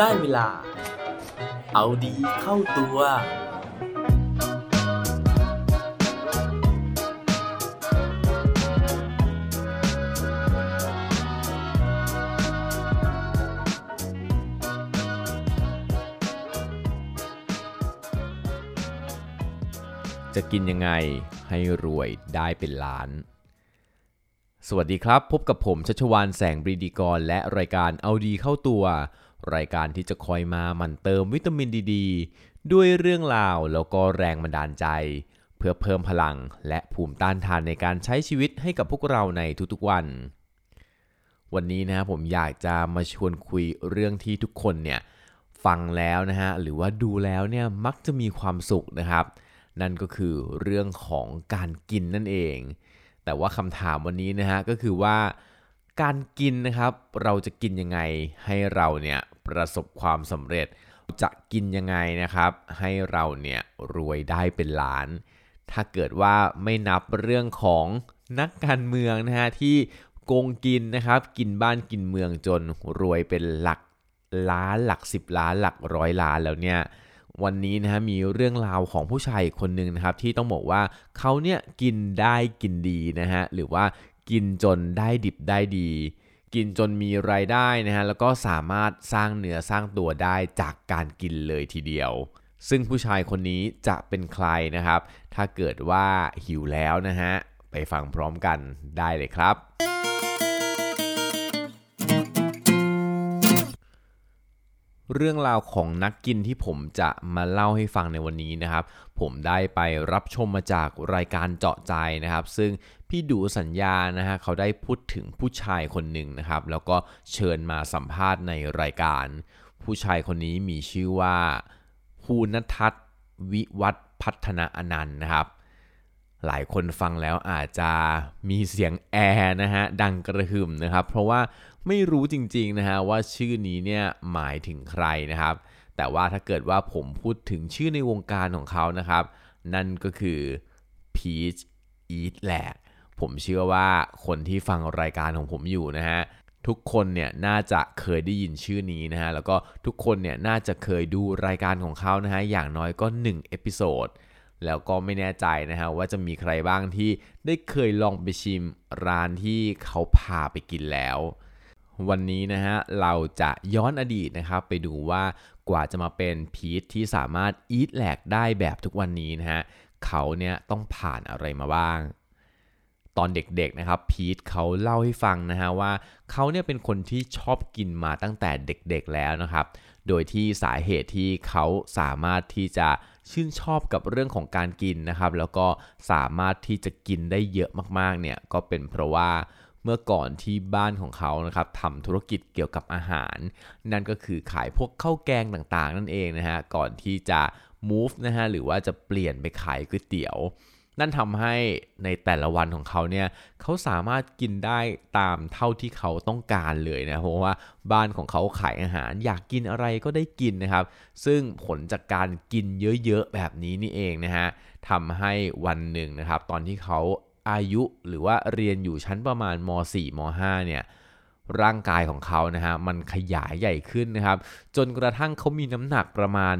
ได้เวลา เอาดีเข้าตัว จะกินยังไงให้รวยได้เป็นล้าน สวัสดีครับ พบกับผมชัชวานแสงบรีดีกร และรายการเอาดีเข้าตัว รายการที่จะคอยมาหมั่นเติมวิตามินดีดด้วยเรื่องราวแล้วก็แรงบันดาลใจ เพื่อเพิ่มพลังและภูมิต้านทานในการใช้ชีวิตให้กับพวกเราในทุกๆวัน วันนี้นะผมอยากจะมาชวนคุยเรื่องที่ทุกคนเนี่ยฟังแล้วนะฮะหรือว่าดูแล้วเนี่ยมักจะมีความสุขนะครับ นั่นก็คือเรื่องของการกินนั่นเอง แต่ว่าคำถามวันนี้นะฮะก็คือว่า การกินนะครับ เราจะกินยังไงให้เราเนี่ยประสบความสำเร็จ จะกินยังไงนะครับ ให้เราเนี่ยรวยได้เป็นล้าน ถ้าเกิดว่าไม่นับเรื่องของนักการเมืองนะฮะที่โกงกินนะครับ กินบ้านกินเมืองจนรวยเป็นหลักล้านหลัก 10 ล้านหลักร้อยล้านแล้วเนี่ยวันนี้นะฮะมีเรื่องราวของผู้ชายคนหนึ่งนะครับที่ต้องบอกว่าเขาเนี่ยกินได้กินดีนะฮะหรือว่า กินจนได้ดิบได้ดี กินจนมีรายได้นะฮะแล้วก็สามารถสร้างเนื้อสร้างตัวได้จากการกินเลยทีเดียว ซึ่งผู้ชายคนนี้จะเป็นใครนะครับ ถ้าเกิดว่าหิวแล้วนะฮะไปฟังพร้อมกันได้เลยครับ เรื่องราวของนักกินที่ผมจะมาเล่าให้ฟังในวันนี้นะครับ ผมได้ไปรับชมมาจากรายการเจาะใจนะครับ ซึ่งพี่ดูสัญญานะฮะเขาได้พูดถึงผู้ชายคนหนึ่งนะครับ แล้วก็เชิญมาสัมภาษณ์ในรายการ ผู้ชายคนนี้มีชื่อว่าภูนทัศน์วิวัฒพัฒนาอนันต์นะครับ หลายคนฟังแล้วอาจจะมีเสียงแอร์นะฮะดังกระหึ่มนะครับ เพราะว่า ไม่รู้จริงๆนะฮะว่าชื่อนี้เนี่ยหมายถึงใครนะครับ แต่ว่าถ้าเกิดว่าผมพูดถึงชื่อในวงการของเขานะครับ นั่นก็คือ Peach Eat แหละผมเชื่อว่าคนที่ฟังรายการของผมอยู่นะฮะทุกคนเนี่ยน่าจะเคยได้ยินชื่อนี้นะฮะแล้วก็ทุกคนเนี่ยน่าจะเคยดูรายการของเขานะฮะอย่างน้อยก็1เอพิโซดแล้วก็ไม่แน่ใจนะฮะว่าจะมีใครบ้างที่ได้เคยลองไปชิมร้านที่เขาพาไปกินแล้ว วันนี้นะฮะเราจะย้อนอดีตนะครับไปดูว่ากว่าจะมาเป็นพีทที่สามารถอีทแหลกได้แบบทุกวันนี้นะฮะเขาเนี่ยต้องผ่านอะไรมาบ้าง ตอนเด็กๆนะครับพีทเขาเล่าให้ฟังนะฮะว่าเขาเนี่ยเป็นคนที่ชอบกินมาตั้งแต่เด็กๆแล้วนะครับ โดยที่สาเหตุที่เขาสามารถที่จะชื่นชอบกับเรื่องของการกินนะครับ แล้วก็สามารถที่จะกินได้เยอะมากๆเนี่ยก็เป็นเพราะว่า เมื่อก่อนที่บ้านของเขานะครับทำธุรกิจเกี่ยวกับอาหาร นั่นก็คือขายพวกข้าวแกงต่างๆ นั่นเองนะฮะก่อนที่จะ move นะฮะหรือว่าจะเปลี่ยนไปขายก๋วยเตี๋ยวนั่นทำให้ในแต่ละวันของเขาเนี่ยเขาสามารถกินได้ตามเท่าที่เขาต้องการเลยนะเพราะว่าบ้านของเขาขายอาหารอยากกินอะไรก็ได้กินนะครับ ซึ่งผลจากการกินเยอะๆแบบนี้นี่เองนะฮะทำให้วันหนึ่งนะครับ ตอนที่เขา อายุหรือว่าเรียนอยู่ชั้นประมาณม .4 ม .5 เนี่ยร่างกายของเขานะฮะมันขยายใหญ่ขึ้นนะครับ จนกระทั่งเขามีน้ำหนักประมาณ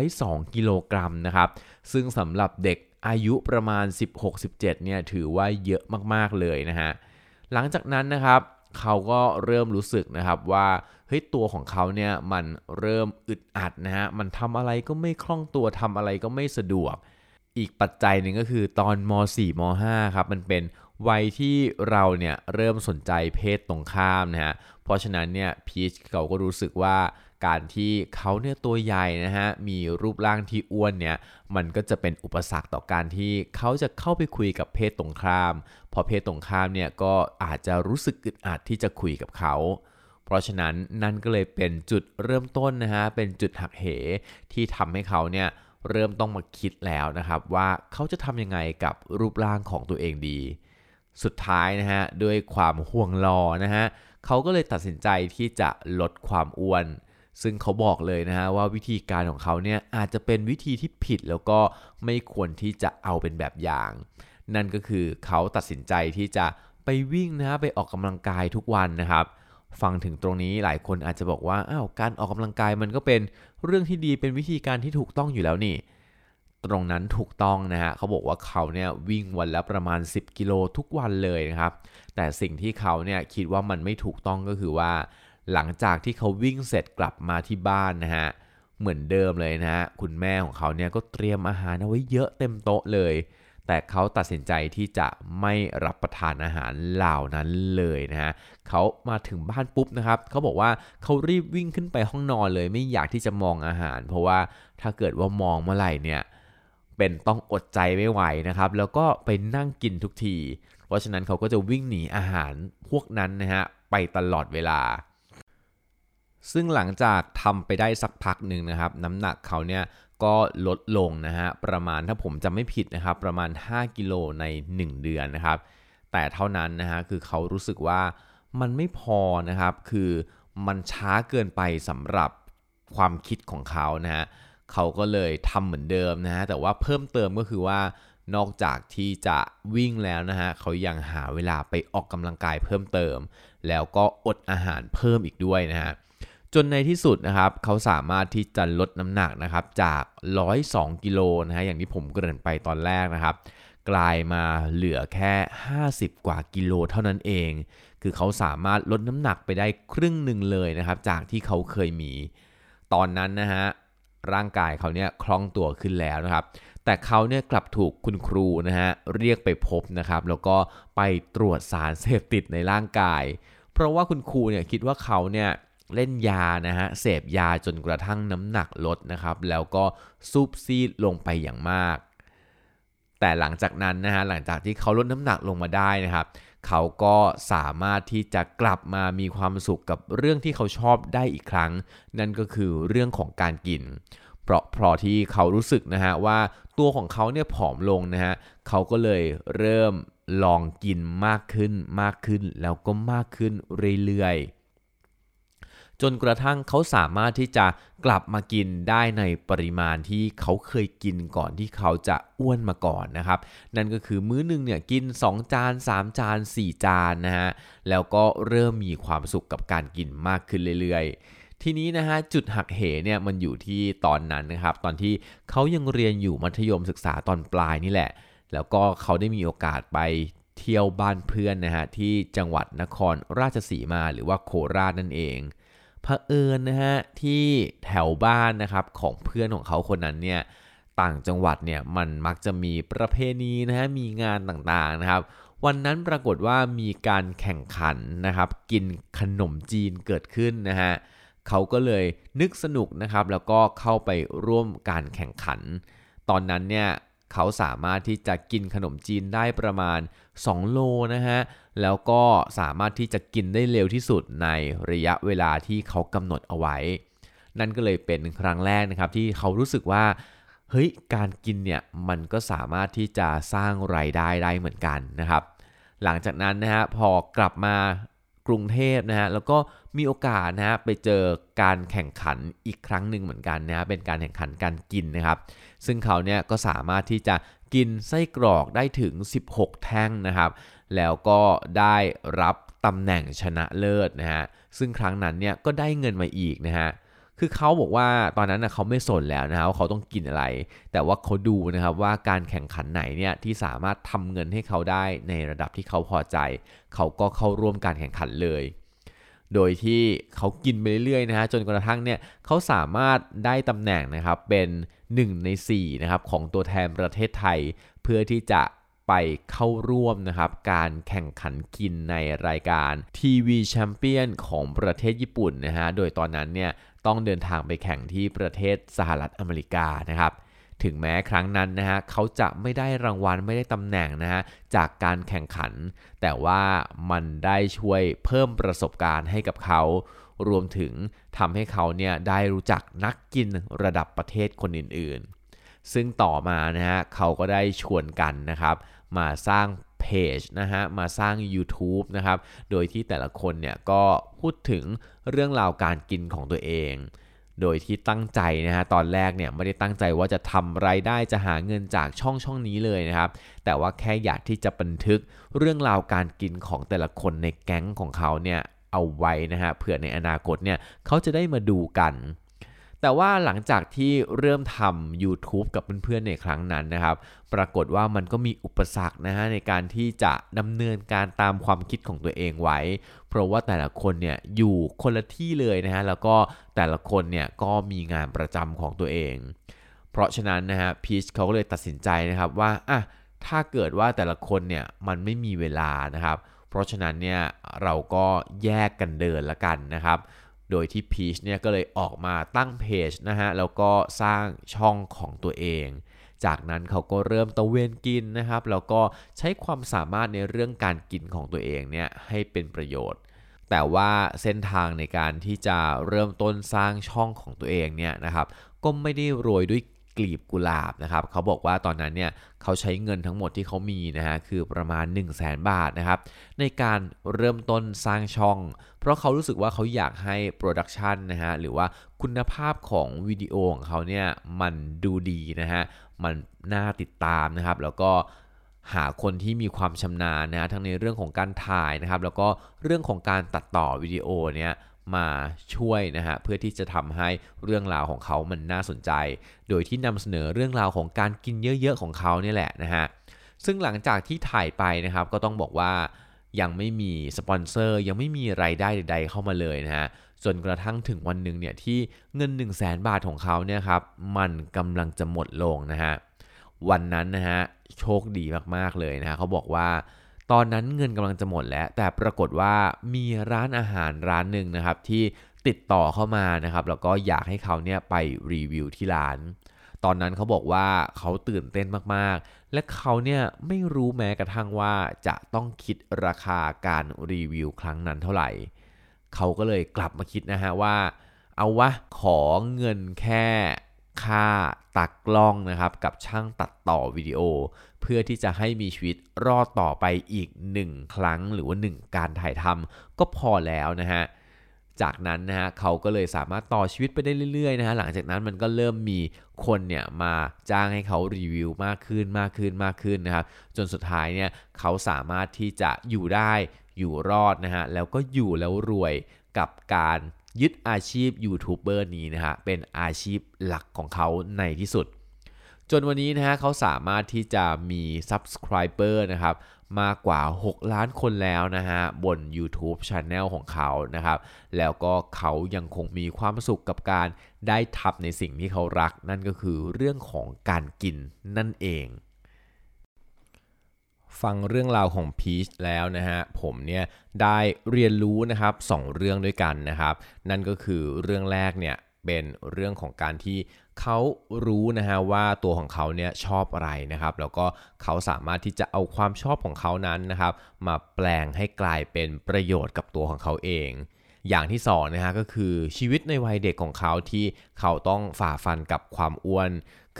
102 กิโลกรัมนะครับ ซึ่งสำหรับเด็กอายุประมาณ 16-17เนี่ยถือว่าเยอะมากๆเลยนะฮะหลังจากนั้นนะครับเขาก็เริ่มรู้สึกนะครับว่าเฮ้ยตัวของเขาเนี่ยมันเริ่มอึดอัดนะฮะมันทำอะไรก็ไม่คล่องตัวทำอะไรก็ไม่สะดวก อีกปัจจัยหนึ่งก็คือตอนม .4 ม .5 ครับมันเป็นวัยที่เราเนี่ยเริ่มสนใจเพศตรงข้ามนะฮะเพราะฉะนั้นเนี่ยพีชเขาก็รู้สึกว่าการที่เขาเนี่ยตัวใหญ่นะฮะมีรูปร่างที่อ้วนเนี่ยมันก็จะเป็นอุปสรรคต่อการที่เขาจะเข้าไปคุยกับเพศตรงข้ามพอเพศตรงข้ามเนี่ยก็อาจจะรู้สึกอึดอัดที่จะคุยกับเขาเพราะฉะนั้นนั่นก็เลยเป็นจุดเริ่มต้นนะฮะ เป็นจุดหักเหที่ทำให้เขาเนี่ย เริ่มต้องมาคิดแล้วนะครับว่าเขาจะทำยังไงกับรูปร่างของตัวเองดี สุดท้ายนะฮะด้วยความห่วงรอนะฮะเขาก็เลยตัดสินใจที่จะลดความอ้วน ซึ่งเขาบอกเลยนะฮะว่าวิธีการของเขาเนี่ยอาจจะเป็นวิธีที่ผิดแล้วก็ไม่ควรที่จะเอาเป็นแบบอย่าง นั่นก็คือเขาตัดสินใจที่จะไปวิ่งนะฮะไปออกกำลังกายทุกวันนะครับ ฟังถึงตรงนี้หลายคนอาจจะบอกว่าอ้าวการออกกำลังกายมันก็เป็นเรื่องที่ดีเป็นวิธีการที่ถูกต้องอยู่แล้วนี่ ตรงนั้นถูกต้องนะฮะเขาบอกว่าเขาเนี่ยวิ่งวันละประมาณ 10 กิโลทุกวันเลยนะครับ แต่สิ่งที่เขาเนี่ยคิดว่ามันไม่ถูกต้องก็คือว่า หลังจากที่เขาวิ่งเสร็จกลับมาที่บ้านนะฮะเหมือนเดิมเลยนะฮะคุณแม่ของเขาเนี่ยก็เตรียมอาหารเอาไว้เยอะเต็มโต๊ะเลย แต่เขาตัดสินใจที่จะไม่รับประทานอาหารเหล่านั้นเลยนะฮะเขามาถึงบ้านปุ๊บนะครับเขาบอกว่าเขารีบวิ่งขึ้นไปห้องนอนเลย ไม่อยากที่จะมองอาหาร เพราะว่าถ้าเกิดว่ามองเมื่อไหร่เนี่ยเป็นต้องอดใจไม่ไหวนะครับ แล้วก็ไปนั่งกินทุกที เพราะฉะนั้นเขาก็จะวิ่งหนีอาหารพวกนั้นนะฮะไปตลอดเวลา ซึ่งหลังจากทำไปได้สักพักหนึ่งนะครับ น้ำหนักเขาเนี่ย ก็ลดลงนะฮะประมาณถ้าผมจำไม่ผิดนะครับประมาณ 5 กิโลใน 1 เดือนนะครับ แต่เท่านั้นนะฮะคือเขารู้สึกว่ามันไม่พอนะครับ คือมันช้าเกินไปสำหรับความคิดของเขานะฮะเขาก็เลยทำเหมือนเดิมนะฮะแต่ว่าเพิ่มเติมก็คือว่านอกจากที่จะวิ่งแล้วนะฮะเขายังหาเวลาไปออกกำลังกายเพิ่มเติม แล้วก็อดอาหารเพิ่มอีกด้วยนะฮะ จนในที่สุดนะครับเขาสามารถที่จะลดน้ำหนักนะครับจาก 102 กิโลนะฮะอย่างที่ผมเกริ่นไปตอนแรกนะครับ กลายมาเหลือแค่ 50 กว่ากิโลเท่านั้นเอง คือเขาสามารถลดน้ำหนักไปได้ครึ่งหนึ่งเลยนะครับจากที่เขาเคยมี ตอนนั้นนะฮะร่างกายเขาเนี่ยคล่องตัวขึ้นแล้วนะครับ แต่เขาเนี่ยกลับถูกคุณครูนะฮะเรียกไปพบนะครับ แล้วก็ไปตรวจสารเสพติดในร่างกาย เพราะว่าคุณครูเนี่ยคิดว่าเขาเนี่ย เล่นยานะฮะเสพยาจนกระทั่งน้ำหนักลดนะครับแล้วก็ซูบซีดลงไปอย่างมาก แต่หลังจากนั้นนะฮะหลังจากที่เขาลดน้ำหนักลงมาได้นะครับเขาก็สามารถที่จะกลับมามีความสุขกับเรื่องที่เขาชอบได้อีกครั้ง นั่นก็คือเรื่องของการกิน เพราะพอที่เขารู้สึกนะฮะว่าตัวของเขาเนี่ยผอมลงนะฮะเขาก็เลยเริ่มลองกินมากขึ้นมากขึ้นแล้วก็มากขึ้นเรื่อยๆ จนกระทั่งเขาสามารถที่จะกลับมากินได้ในปริมาณที่เขาเคยกินก่อนที่เขาจะอ้วนมาก่อนนะครับ นั่นก็คือมื้อหนึงเนี่ยกิน 2 จาน 3 จาน 4 จานนะฮะแล้วก็เริ่มมีความสุขกับการกินมากขึ้นเรื่อยๆทีนี้นะฮะจุดหักเหเนี่ยมันอยู่ที่ตอนนั้นนะครับ ตอนที่เขายังเรียนอยู่มัธยมศึกษาตอนปลายนี่แหละ แล้วก็เขาได้มีโอกาสไปเที่ยวบ้านเพื่อนนะฮะที่จังหวัดนครราชสีมาหรือว่าโคราชนั่นเอง เผอิญนะฮะที่แถวบ้านนะครับของเพื่อนของเขาคนนั้นเนี่ยต่างจังหวัดเนี่ยมันมักจะมีประเพณีนะฮะมีงานต่างๆนะครับ วันนั้นปรากฏว่ามีการแข่งขันนะครับ กินขนมจีนเกิดขึ้นนะฮะเขาก็เลยนึกสนุกนะครับ แล้วก็เข้าไปร่วมการแข่งขัน ตอนนั้นเนี่ย เขาสามารถที่จะกินขนมจีนได้ประมาณ 2 โลนะฮะ แล้วก็สามารถที่จะกินได้เร็วที่สุดในระยะเวลาที่เขากำหนดเอาไว้ นั่นก็เลยเป็นครั้งแรกนะครับที่เขารู้สึกว่าเฮ้ยการกินเนี่ยมันก็สามารถที่จะสร้างไรายได้ได้เหมือนกันนะครับ หลังจากนั้นนะฮะพอกลับมา กรุงเทพนะฮะแล้วก็มีโอกาสนะฮะไปเจอการแข่งขันอีกครั้งหนึ่งเหมือนกันนะฮะเป็นการแข่งขันการกินนะครับ ซึ่งเขาเนี่ยก็สามารถที่จะกินไส้กรอกได้ถึง 16 แท่งนะครับ แล้วก็ได้รับตำแหน่งชนะเลิศนะฮะซึ่งครั้งนั้นเนี่ยก็ได้เงินมาอีกนะฮะ คือเขาบอกว่าตอนนั้นนะเขาไม่สนแล้วนะฮะว่าเขาต้องกินอะไร แต่ว่าเขาดูนะครับว่าการแข่งขันไหนเนี่ยที่สามารถทำเงินให้เขาได้ในระดับที่เขาพอใจ เขาก็เข้าร่วมการแข่งขันเลย โดยที่เขากินไปเรื่อยๆนะฮะจนกระทั่งเนี่ยเขาสามารถได้ตำแหน่งนะครับเป็น 1 ใน4นะครับของตัวแทนประเทศไทย เพื่อที่จะ ไปเข้าร่วมนะครับการแข่งขันกินในรายการทีวีแชมเปี้ยนของประเทศญี่ปุ่นนะฮะ โดยตอนนั้นเนี่ยต้องเดินทางไปแข่งที่ประเทศสหรัฐอเมริกานะครับถึงแม้ครั้งนั้นนะฮะเขาจะไม่ได้รางวัลไม่ได้ตำแหน่งนะฮะจากการแข่งขัน แต่ว่ามันได้ช่วยเพิ่มประสบการณ์ให้กับเขา รวมถึงทำให้เขาเนี่ยได้รู้จักนักกินระดับประเทศคนอื่นๆ ซึ่งต่อมานะฮะเขาก็ได้ชวนกันนะครับ มาสร้างเพจนะฮะมาสร้าง YouTube นะครับโดยที่แต่ละคนเนี่ยก็พูดถึงเรื่องราวการกินของตัวเอง โดยที่ตั้งใจนะฮะตอนแรกเนี่ยไม่ได้ตั้งใจว่าจะทำไรายได้จะหาเงินจากช่องช่องนี้เลยนะครับ แต่ว่าแค่อยากที่จะบันทึกเรื่องราวการกินของแต่ละคนในแก๊งของเขาเนี่ยเอเอาไว้นะฮะเผื่อในอนาคตเนี่ยเขาจะได้มาดูกัน แต่ว่าหลังจากที่เริ่มทำ YouTube กับเพื่อนๆในครั้งนั้นนะครับ ปรากฏว่ามันก็มีอุปสรรคนะฮะในการที่จะดำเนินการตามความคิดของตัวเองไว้ เพราะว่าแต่ละคนเนี่ยอยู่คนละที่เลยนะฮะแล้วก็แต่ละคนเนี่ยก็มีงานประจำของตัวเอง เพราะฉะนั้นนะฮะพีชเขาก็เลยตัดสินใจนะครับว่าอะถ้าเกิดว่าแต่ละคนเนี่ยมันไม่มีเวลานะครับ เพราะฉะนั้นเนี่ยเราก็แยกกันเดินละกันนะครับ โดยที่พีชเนี่ยก็เลยออกมาตั้งเพจนะฮะแล้วก็สร้างช่องของตัวเอง จากนั้นเขาก็เริ่มตะเวนกินนะครับ แล้วก็ใช้ความสามารถในเรื่องการกินของตัวเองเนี่ยให้เป็นประโยชน์ แต่ว่าเส้นทางในการที่จะเริ่มต้นสร้างช่องของตัวเองเนี่ยนะครับก็ไม่ได้โรยด้วย กลีบกุหลาบนะครับเขาบอกว่าตอนนั้นเนี่ยเขาใช้เงินทั้งหมดที่เขามีนะฮะคือประมาณ 1 0 0 0 0แบาทนะครับในการเริ่มต้นสร้างช่อง เพราะเขารู้สึกว่าเขาอยากให้โปรดักชันนะฮะหรือว่าคุณภาพของวิดีโอของเขาเนี่ยมันดูดีนะฮะมันน่าติดตามนะครับแล้วก็หาคนที่มีความชำนาญนะฮะทั้งในเรื่องของการถ่ายนะครับ แล้วก็เรื่องของการตัดต่อวิดีโอเนี่ย มาช่วยนะฮะเพื่อที่จะทำให้เรื่องราวของเขามันน่าสนใจ โดยที่นำเสนอเรื่องราวของการกินเยอะๆของเขาเนี่ยแหละนะฮะซึ่งหลังจากที่ถ่ายไปนะครับก็ต้องบอกว่ายังไม่มีสปอนเซอร์ยังไม่มีไรายได้ใด ๆ เข้ามาเลยนะฮะจนกระทั่งถึงวันหนึ่งเนี่ยที่เงิน 1 0 0 0 0แบาทของเขาเนี่ยครับมันกำลังจะหมดลงนะฮะวันนั้นนะฮะโชคดีมากๆเลยนะฮะเขาบอกว่า ตอนนั้นเงินกำลังจะหมดแล้ว แต่ปรากฏว่ามีร้านอาหารร้านหนึ่งนะครับที่ติดต่อเข้ามานะครับ แล้วก็อยากให้เขาเนี่ยไปรีวิวที่ร้าน ตอนนั้นเขาบอกว่าเขาตื่นเต้นมากๆ และเขาเนี่ยไม่รู้แม้กระทั่งว่าจะต้องคิดราคาการรีวิวครั้งนั้นเท่าไหร่ เขาก็เลยกลับมาคิดนะฮะว่า เอาวะขอเงินแค่ค่าตักกล้องนะครับกับช่างตัดต่อวิดีโอเพื่อที่จะให้มีชีวิตรอดต่อไปอีก 1 ครั้งหรือว่า 1 การถ่ายทำก็พอแล้วนะฮะจากนั้นนะฮะเขาก็เลยสามารถต่อชีวิตไปได้เรื่อยๆนะฮะหลังจากนั้นมันก็เริ่มมีคนเนี่ยมาจ้างให้เขารีวิวมากขึ้นมากขึ้นมากขึ้นนะครับจนสุดท้ายเนี่ยเขาสามารถที่จะอยู่ได้อยู่รอดนะฮะแล้วก็อยู่แล้วรวยกับการยึดอาชีพยูทูบเบอร์นี้นะฮะเป็นอาชีพหลักของเขาในที่สุด จนวันนี้นะฮะเขาสามารถที่จะมี Subscriber นะครับมากกว่า 6 ล้านคนแล้วนะฮะ บน YouTube Channel ของเขานะครับ แล้วก็เขายังคงมีความสุขกับการได้ทำในสิ่งที่เขารัก นั่นก็คือเรื่องของการกินนั่นเอง ฟังเรื่องราวของพีชแล้วนะฮะ ผมเนี่ยได้เรียนรู้นะครับสองเรื่องด้วยกันนะครับ นั่นก็คือเรื่องแรกเนี่ยเป็นเรื่องของการที่ เขารู้นะฮะว่าตัวของเขาเนี่ยชอบอะไรนะครับ แล้วก็เขาสามารถที่จะเอาความชอบของเขานั้นนะครับ มาแปลงให้กลายเป็นประโยชน์กับตัวของเขาเอง อย่างที่สองนะฮะก็คือชีวิตในวัยเด็กของเขาที่เขาต้องฝ่าฟันกับความอ้วน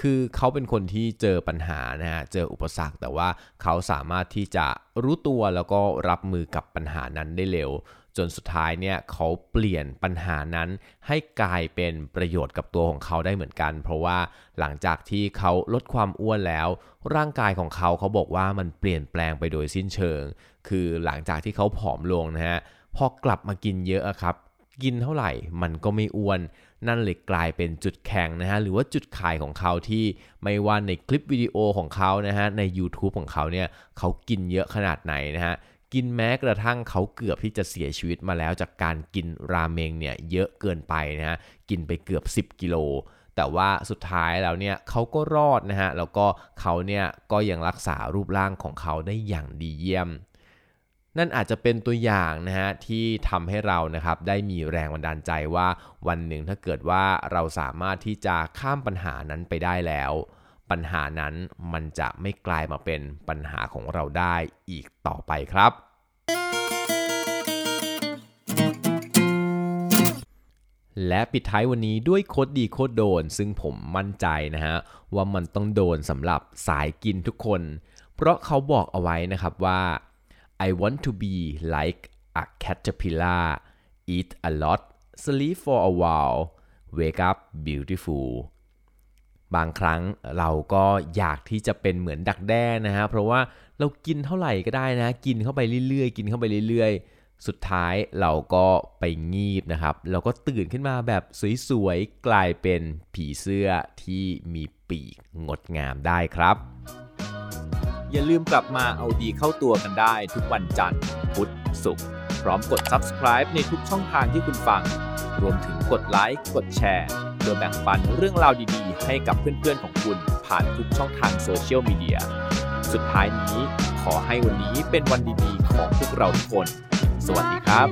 คือเขาเป็นคนที่เจอปัญหานะฮะเจออุปสรรค แต่ว่าเขาสามารถที่จะรู้ตัวแล้วก็รับมือกับปัญหานั้นได้เร็ว จนสุดท้ายเนี่ยเขาเปลี่ยนปัญหานั้นให้กลายเป็นประโยชน์กับตัวของเขาได้เหมือนกัน เพราะว่าหลังจากที่เขาลดความอ้วนแล้ว ร่างกายของเขาเขาบอกว่ามันเปลี่ยนแปลงไปโดยสิ้นเชิง คือหลังจากที่เขาผอมลงนะฮะพอกลับมากินเยอะครับ กินเท่าไหร่มันก็ไม่อ้วน นั่นเลยกลายเป็นจุดแข็งนะฮะหรือว่าจุดขายของเขาที่ไม่ว่าในคลิปวิดีโอของเขานะฮะใน YouTube ของเขาเนี่ยเขากินเยอะขนาดไหนนะฮะ กินแม้กระทั่งเขาเกือบที่จะเสียชีวิตมาแล้วจากการกินราเมงเนี่ยเยอะเกินไปนะฮะกินไปเกือบ 10 กิโลแต่ว่าสุดท้ายแล้วเนี่ยเขาก็รอดนะฮะแล้วก็เขาเนี่ยก็ยังรักษารูปร่างของเขาได้อย่างดีเยี่ยม นั่นอาจจะเป็นตัวอย่างนะฮะที่ทำให้เรานะครับได้มีแรงบันดาลใจว่าวันหนึ่งถ้าเกิดว่าเราสามารถที่จะข้ามปัญหานั้นไปได้แล้ว ปัญหานั้นมันจะไม่กลายมาเป็นปัญหาของเราได้อีกต่อไปครับ และปิดท้ายวันนี้ด้วยโคดดีโคดโดน ซึ่งผมมั่นใจนะฮะว่ามันต้องโดนสำหรับสายกินทุกคน เพราะเขาบอกเอาไว้นะครับว่า I want to be like a caterpillar eat a lot sleep for a while wake up beautiful บางครั้งเราก็อยากที่จะเป็นเหมือนดักแด้นะฮะเพราะว่าเรากินเท่าไหร่ก็ได้นะ กินเข้าไปเรื่อยๆ กินเข้าไปเรื่อยๆ สุดท้ายเราก็ไปงีบนะครับแล้วก็ตื่นขึ้นมาแบบสวยๆ กลายเป็นผีเสื้อที่มีปีกงดงามได้ครับ อย่าลืมกลับมาเอาดีเข้าตัวกันได้ทุกวันจันทร์ พุธ ศุกร์ พร้อมกด subscribe ในทุกช่องทางที่คุณฟัง รวมถึงกดไลค์ กดแชร์เพื่อแบ่งปันเรื่องราวดีๆ ให้กับเพื่อนๆของคุณผ่านทุกช่องทางโซเชียลมีเดีย สุดท้ายนี้ขอให้วันนี้เป็นวันดีๆ ของพวกเราทุกคน สวัสดีครับ